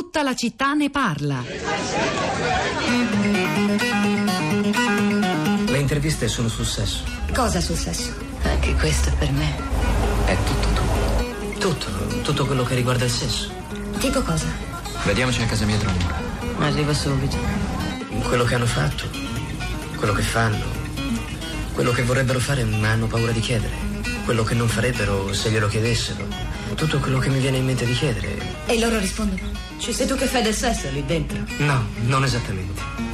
Tutta la città ne parla. Le interviste sono sul sesso. Cosa sul sesso? Anche questo per me. È tutto tu. Tutto, tutto quello che riguarda il sesso. Tipo cosa? Vediamoci a casa mia tra un'ora. Arrivo subito. Quello che hanno fatto, quello che fanno, quello che vorrebbero fare ma hanno paura di chiedere, quello che non farebbero se glielo chiedessero, tutto quello che mi viene in mente di chiedere. E loro rispondono? Ci sei tu che fai del sesso lì dentro? No, non esattamente.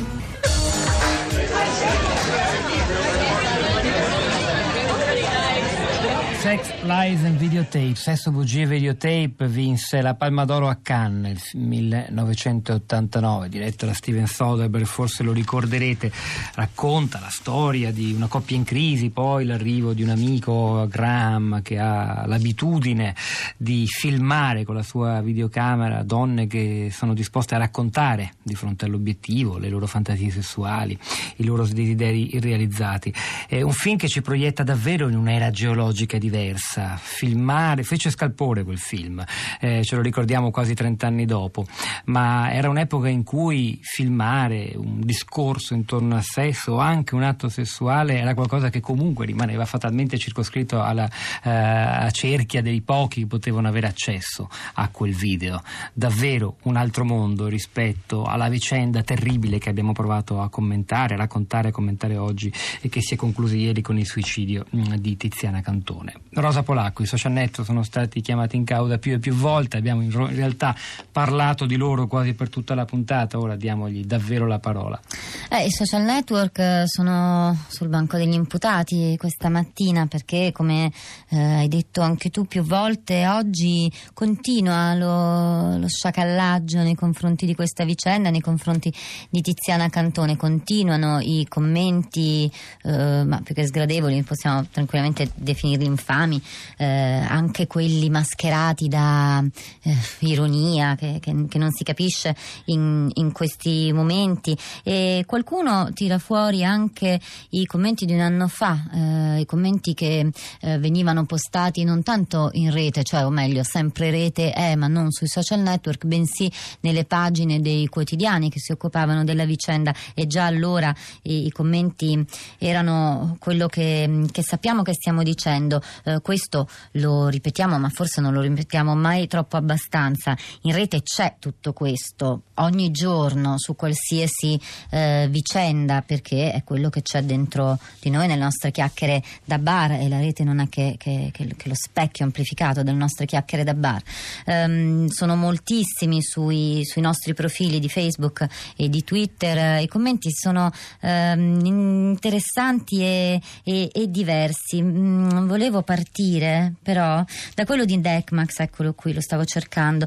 Sex, Lies and Videotape, Sesso, Bugie e Videotape vinse la Palma d'Oro a Cannes nel 1989, diretto da Steven Soderbergh, forse lo ricorderete, racconta la storia di una coppia in crisi, poi l'arrivo di un amico Graham che ha l'abitudine di filmare con la sua videocamera donne che sono disposte a raccontare di fronte all'obiettivo le loro fantasie sessuali, i loro desideri irrealizzati. È un film che ci proietta davvero in un'era geologica diversa diversa. Filmare, fece scalpore quel film, eh, ce lo ricordiamo quasi 30 anni dopo, ma era un'epoca in cui filmare un discorso intorno al sesso o anche un atto sessuale era qualcosa che comunque rimaneva fatalmente circoscritto alla eh, cerchia dei pochi che potevano avere accesso a quel video. Davvero un altro mondo rispetto alla vicenda terribile che abbiamo provato a commentare, a raccontare e commentare oggi e che si è conclusa ieri con il suicidio mm, di Tiziana Cantone. Rosa Polacco, i social network sono stati chiamati in causa più e più volte, abbiamo in realtà parlato di loro quasi per tutta la puntata, ora diamogli davvero la parola. Eh, I social network eh, sono sul banco degli imputati questa mattina perché, come eh, hai detto anche tu più volte, oggi continua lo, lo sciacallaggio nei confronti di questa vicenda, nei confronti di Tiziana Cantone, continuano i commenti, eh, ma più che sgradevoli, possiamo tranquillamente definirli infami infami, eh, anche quelli mascherati da eh, ironia che, che, che, non si capisce in, in, questi momenti. E qualcuno tira fuori anche i commenti di un anno fa, eh, i commenti che eh, venivano postati non tanto in rete, cioè o meglio sempre rete è, ma non sui social network, bensì nelle pagine dei quotidiani che si occupavano della vicenda e già allora i, i commenti erano quello che, che sappiamo che stiamo dicendo eh, questo lo ripetiamo, ma forse non lo ripetiamo mai troppo abbastanza. In rete c'è tutto questo ogni giorno su qualsiasi eh, vicenda, perché è quello che c'è dentro di noi nelle nostre chiacchiere da bar e la rete non è che, che, che, che lo specchio amplificato delle nostre chiacchiere da bar. Um, sono moltissimi sui, sui, nostri profili di Facebook e di Twitter. I commenti sono um, interessanti e, e, e diversi. Mm, volevo partire però da quello di Deckmax, eccolo qui, lo stavo cercando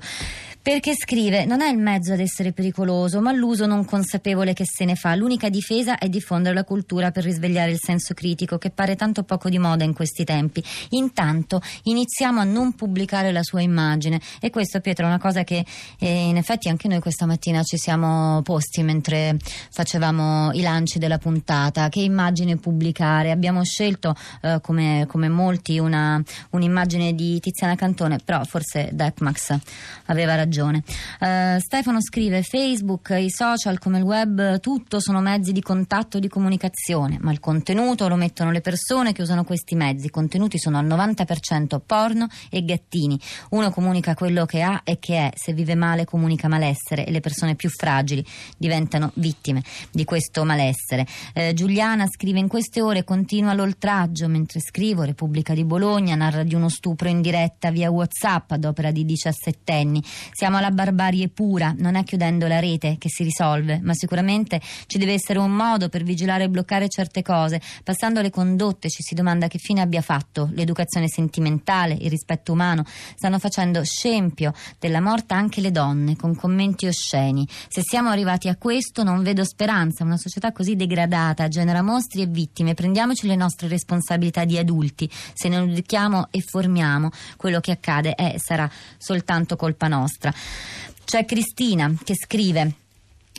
perché scrive: Non è il mezzo ad essere pericoloso, ma l'uso non consapevole che se ne fa. L'unica difesa è diffondere la cultura per risvegliare il senso critico, che pare tanto poco di moda in questi tempi. Intanto iniziamo a non pubblicare la sua immagine. E questo, Pietro, è una cosa che eh, in effetti anche noi questa mattina ci siamo posti mentre facevamo i lanci della puntata. Che immagine pubblicare? Abbiamo scelto, eh, come, come, molti, una, un'immagine di Tiziana Cantone, però forse Deckmax aveva ragione ragione. Uh, Stefano scrive: Facebook, i social come il web, tutto sono mezzi di contatto e di comunicazione, ma il contenuto lo mettono le persone che usano questi mezzi. I contenuti sono al 90% porno e gattini. Uno comunica quello che ha e che è, se vive male comunica malessere e le persone più fragili diventano vittime di questo malessere. Uh, Giuliana scrive: In queste ore continua l'oltraggio mentre scrivo. Repubblica di Bologna narra di uno stupro in diretta via WhatsApp ad opera di diciassettenni. Siamo alla barbarie pura, non è chiudendo la rete che si risolve, ma sicuramente ci deve essere un modo per vigilare e bloccare certe cose. Passando le condotte ci si domanda che fine abbia fatto l'educazione sentimentale, il rispetto umano. Stanno facendo scempio della morta anche le donne con commenti osceni. Se siamo arrivati a questo non vedo speranza. Una società così degradata genera mostri e vittime. Prendiamoci le nostre responsabilità di adulti. Se non educhiamo e formiamo, quello che accade è sarà soltanto colpa nostra C'è Cristina che scrive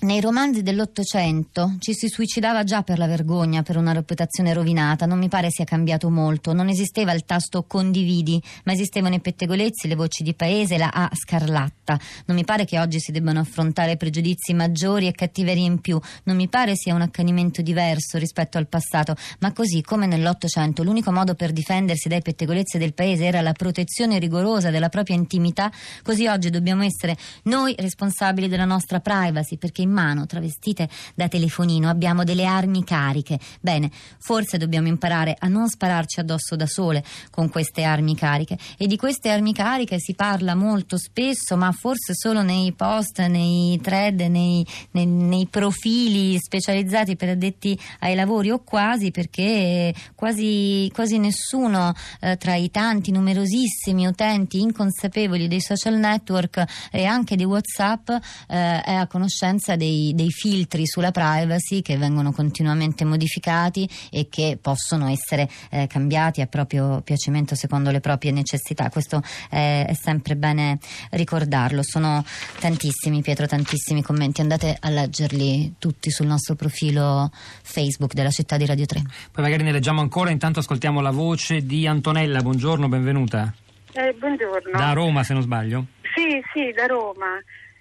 nei romanzi dell'Ottocento ci si suicidava già per la vergogna, per una reputazione rovinata, non mi pare sia cambiato molto, non esisteva il tasto condividi, ma esistevano i pettegolezzi, le voci di paese, la A scarlatta. Non mi pare che oggi si debbano affrontare pregiudizi maggiori e cattiverie in più, non mi pare sia un accanimento diverso rispetto al passato, ma così come nell'Ottocento l'unico modo per difendersi dai pettegolezzi del paese era la protezione rigorosa della propria intimità, così oggi dobbiamo essere noi responsabili della nostra privacy, perché in mano, travestite da telefonino, abbiamo delle armi cariche. Bene, forse dobbiamo imparare a non spararci addosso da sole con queste armi cariche. E di queste armi cariche si parla molto spesso, ma forse solo nei post, nei thread, nei, nei, nei profili specializzati per addetti ai lavori o quasi, perché quasi, quasi nessuno eh, tra i tanti numerosissimi utenti inconsapevoli dei social network e anche di WhatsApp eh, è a conoscenza dei, dei, filtri sulla privacy che vengono continuamente modificati e che possono essere eh, cambiati a proprio piacimento secondo le proprie necessità. Questo è, è, sempre bene ricordarlo. Sono tantissimi, Pietro, tantissimi commenti. Andate a leggerli tutti sul nostro profilo Facebook della città di Radio 3. Poi magari ne leggiamo ancora, intanto ascoltiamo la voce di Antonella. Buongiorno, benvenuta. Eh, buongiorno. Da Roma, se non sbaglio. Sì, sì, da Roma.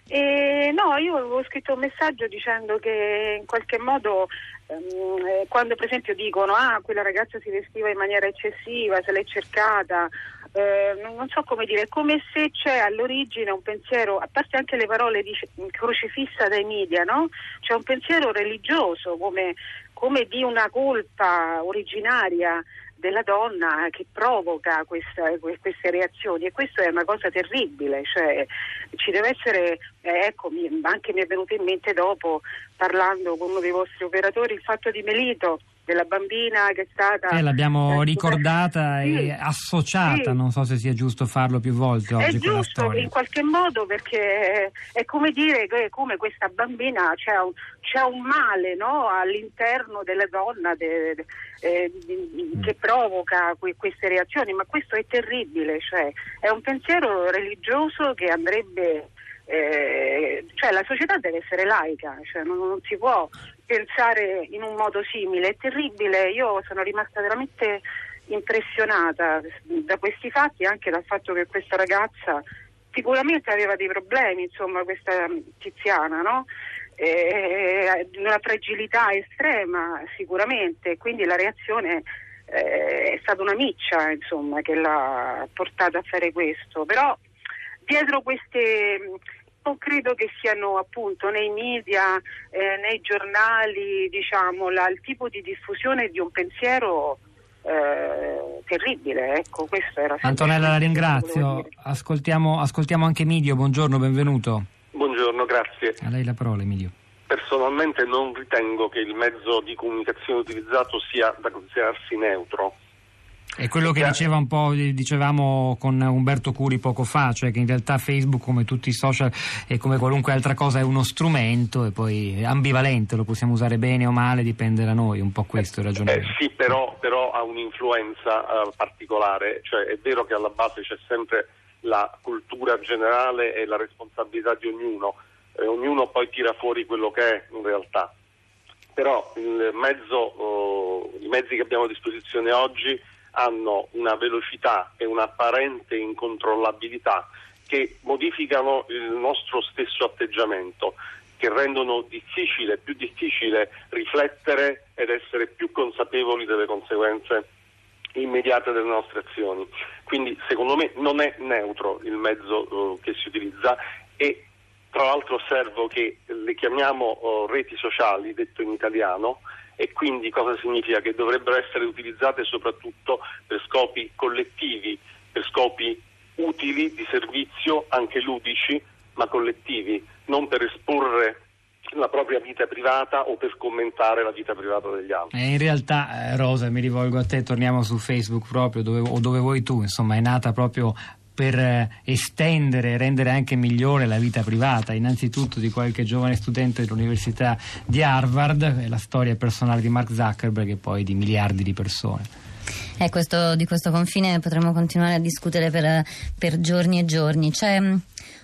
E no, io avevo scritto un messaggio dicendo che in qualche modo ehm, quando per esempio dicono ah quella ragazza si vestiva in maniera eccessiva, se l'è cercata, eh, non so come dire, come se c'è all'origine un pensiero, a parte anche le parole di crocifissa dai media, no? C'è un pensiero religioso come, come di una colpa originaria della donna che provoca questa, queste reazioni. E questo è una cosa terribile, cioè ci deve essere, eh, ecco, anche mi è venuto in mente dopo parlando con uno dei vostri operatori il fatto di Melito della bambina che è stata... Eh, l'abbiamo eh, ricordata sì, e associata, sì. non so se sia giusto farlo più volte oggi. È giusto in qualche modo perché è come dire che come questa bambina c'è un, c'è un male no? all'interno della donna de, de, eh, mm. che provoca que, queste reazioni, ma questo è terribile, cioè, è un pensiero religioso che andrebbe... Eh, cioè la società deve essere laica, cioè non, non si può pensare in un modo simile. È terribile, io sono rimasta veramente impressionata da questi fatti anche dal fatto che questa ragazza sicuramente aveva dei problemi, insomma, questa tiziana, no? Eh, una fragilità estrema sicuramente, quindi la reazione eh, è stata una miccia insomma, che l'ha portata a fare questo, però dietro queste non credo che siano appunto nei media, eh, nei giornali, diciamo, la, il tipo di diffusione di un pensiero eh, terribile. Ecco, questo era Antonella, la ringrazio. Ascoltiamo, ascoltiamo anche Midio, buongiorno, benvenuto. Buongiorno, grazie. A lei la parola, Emilio. Personalmente non ritengo che il mezzo di comunicazione utilizzato sia da considerarsi neutro è quello che diceva un po', dicevamo con Umberto Curi poco fa, cioè che in realtà Facebook, come tutti i social e come qualunque altra cosa, è uno strumento e poi ambivalente, lo possiamo usare bene o male, dipende da noi, un po' questo il ragionamento. Eh, sì, però, però, ha un'influenza uh, particolare, cioè è vero che alla base c'è sempre la cultura generale e la responsabilità di ognuno, eh, ognuno poi tira fuori quello che è in realtà. Però mezzo, uh, i mezzi che abbiamo a disposizione oggi hanno una velocità e un'apparente incontrollabilità che modificano il nostro stesso atteggiamento, che rendono difficile, più difficile riflettere ed essere più consapevoli delle conseguenze immediate delle nostre azioni. Quindi secondo me non è neutro il mezzo uh, che si utilizza e tra l'altro osservo che le chiamiamo uh, reti sociali, detto in italiano, e quindi cosa significa? Che dovrebbero essere utilizzate soprattutto per scopi collettivi, per scopi utili, di servizio, anche ludici, ma collettivi, non per esporre la propria vita privata o per commentare la vita privata degli altri. in realtà, eh, Rosa, mi rivolgo a te, torniamo su Facebook proprio, dove, o dove vuoi tu, insomma, è nata proprio per eh, estendere e rendere anche migliore la vita privata, innanzitutto di qualche giovane studente dell'Università di Harvard, la storia personale di Mark Zuckerberg e poi di miliardi di persone. Eh, questo, di questo confine potremmo continuare a discutere per, per giorni e giorni. C'è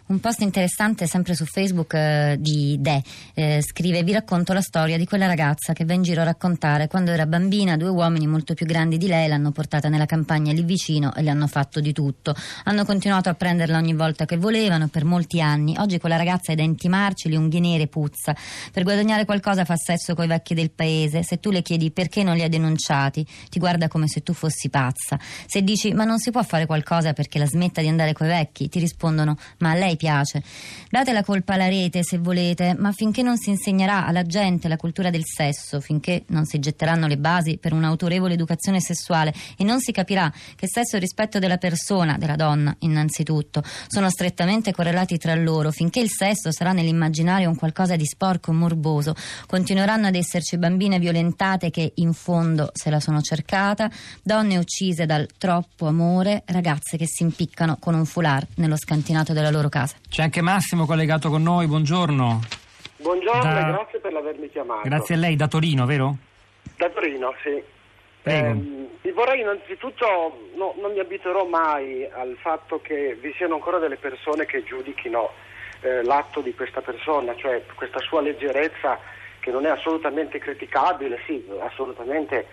un post interessante sempre su Facebook eh, di De. Eh, scrive: Vi racconto la storia di quella ragazza che va in giro a raccontare quando era bambina. Due uomini molto più grandi di lei l'hanno portata nella campagna lì vicino e le hanno fatto di tutto. Hanno continuato a prenderla ogni volta che volevano per molti anni. Oggi quella ragazza ha i denti marci, le unghie nere, puzza. Per guadagnare qualcosa fa sesso coi vecchi del paese. Se tu le chiedi perché non li ha denunciati, ti guarda come se tu fossi pazza. Se dici ma non si può fare qualcosa perché la smetta di andare coi vecchi, ti rispondono ma lei lei piace. Date la colpa alla rete se volete, ma finché non si insegnerà alla gente la cultura del sesso, finché non si getteranno le basi per un'autorevole educazione sessuale e non si capirà che sesso e rispetto della persona, della donna innanzitutto, sono strettamente correlati tra loro, finché il sesso sarà nell'immaginario un qualcosa di sporco e morboso, continueranno ad esserci bambine violentate che in fondo se la sono cercata, donne uccise dal troppo amore, ragazze che si impiccano con un foulard nello scantinato della loro casa casa. C'è anche Massimo collegato con noi, buongiorno. Buongiorno da... e grazie per avermi chiamato. Grazie a lei, da Torino, vero? Da Torino, sì. Prego. Eh, vorrei innanzitutto, no, non mi abituerò mai al fatto che vi siano ancora delle persone che giudichino eh, l'atto di questa persona, cioè questa sua leggerezza che non è assolutamente criticabile, sì, assolutamente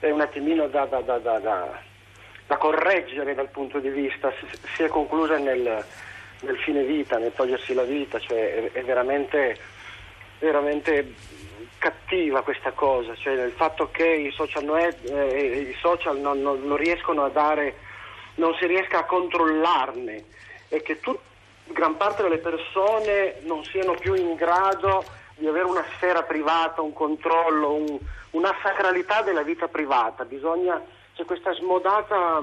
è un attimino da, da, da, da correggere dal punto di vista, si, si è conclusa nel, nel fine vita, nel togliersi la vita, cioè è, è veramente, veramente, cattiva questa cosa, cioè il fatto che i social, net, eh, i social non, non, non, riescono a dare, non si riesca a controllarne e che tut, gran parte delle persone non siano più in grado di avere una sfera privata, un controllo, un, una sacralità della vita privata, bisogna, c'è questa smodata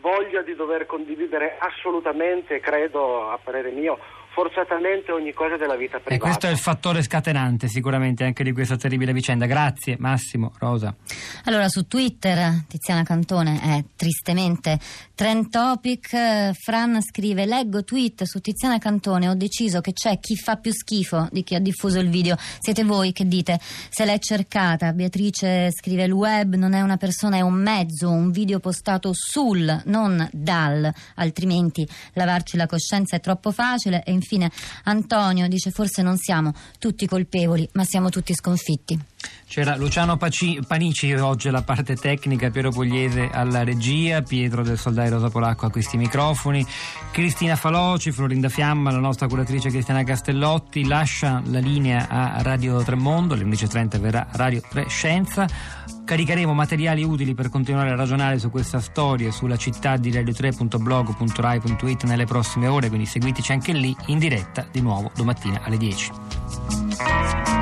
voglia di dover condividere assolutamente, credo, a parere mio, forzatamente ogni cosa della vita privata. E questo è il fattore scatenante sicuramente anche di questa terribile vicenda. Grazie Massimo, Rosa. Allora su Twitter Tiziana Cantone è tristemente trend topic. Fran scrive leggo tweet su Tiziana Cantone, ho deciso che c'è chi fa più schifo di chi ha diffuso il video. Siete voi che dite se l'è cercata. Beatrice scrive il web non è una persona, è un mezzo, un video postato sul, non dal, altrimenti lavarci la coscienza è troppo facile e infine infine Antonio dice forse non siamo tutti colpevoli, ma siamo tutti sconfitti. C'era Luciano Paci- Panici oggi alla parte tecnica, Piero Pugliese alla regia, Pietro del Soldai Rosa Polacco a questi microfoni, Cristina Faloci, Florinda Fiamma, la nostra curatrice Cristiana Castellotti, lascia la linea a Radio Tremondo, alle 11.30 verrà Radio 3 Scienza. Caricheremo materiali utili per continuare a ragionare su questa storia sulla città di radio3.blog.rai.it nelle prossime ore, quindi seguiteci anche lì in diretta di nuovo domattina alle 10.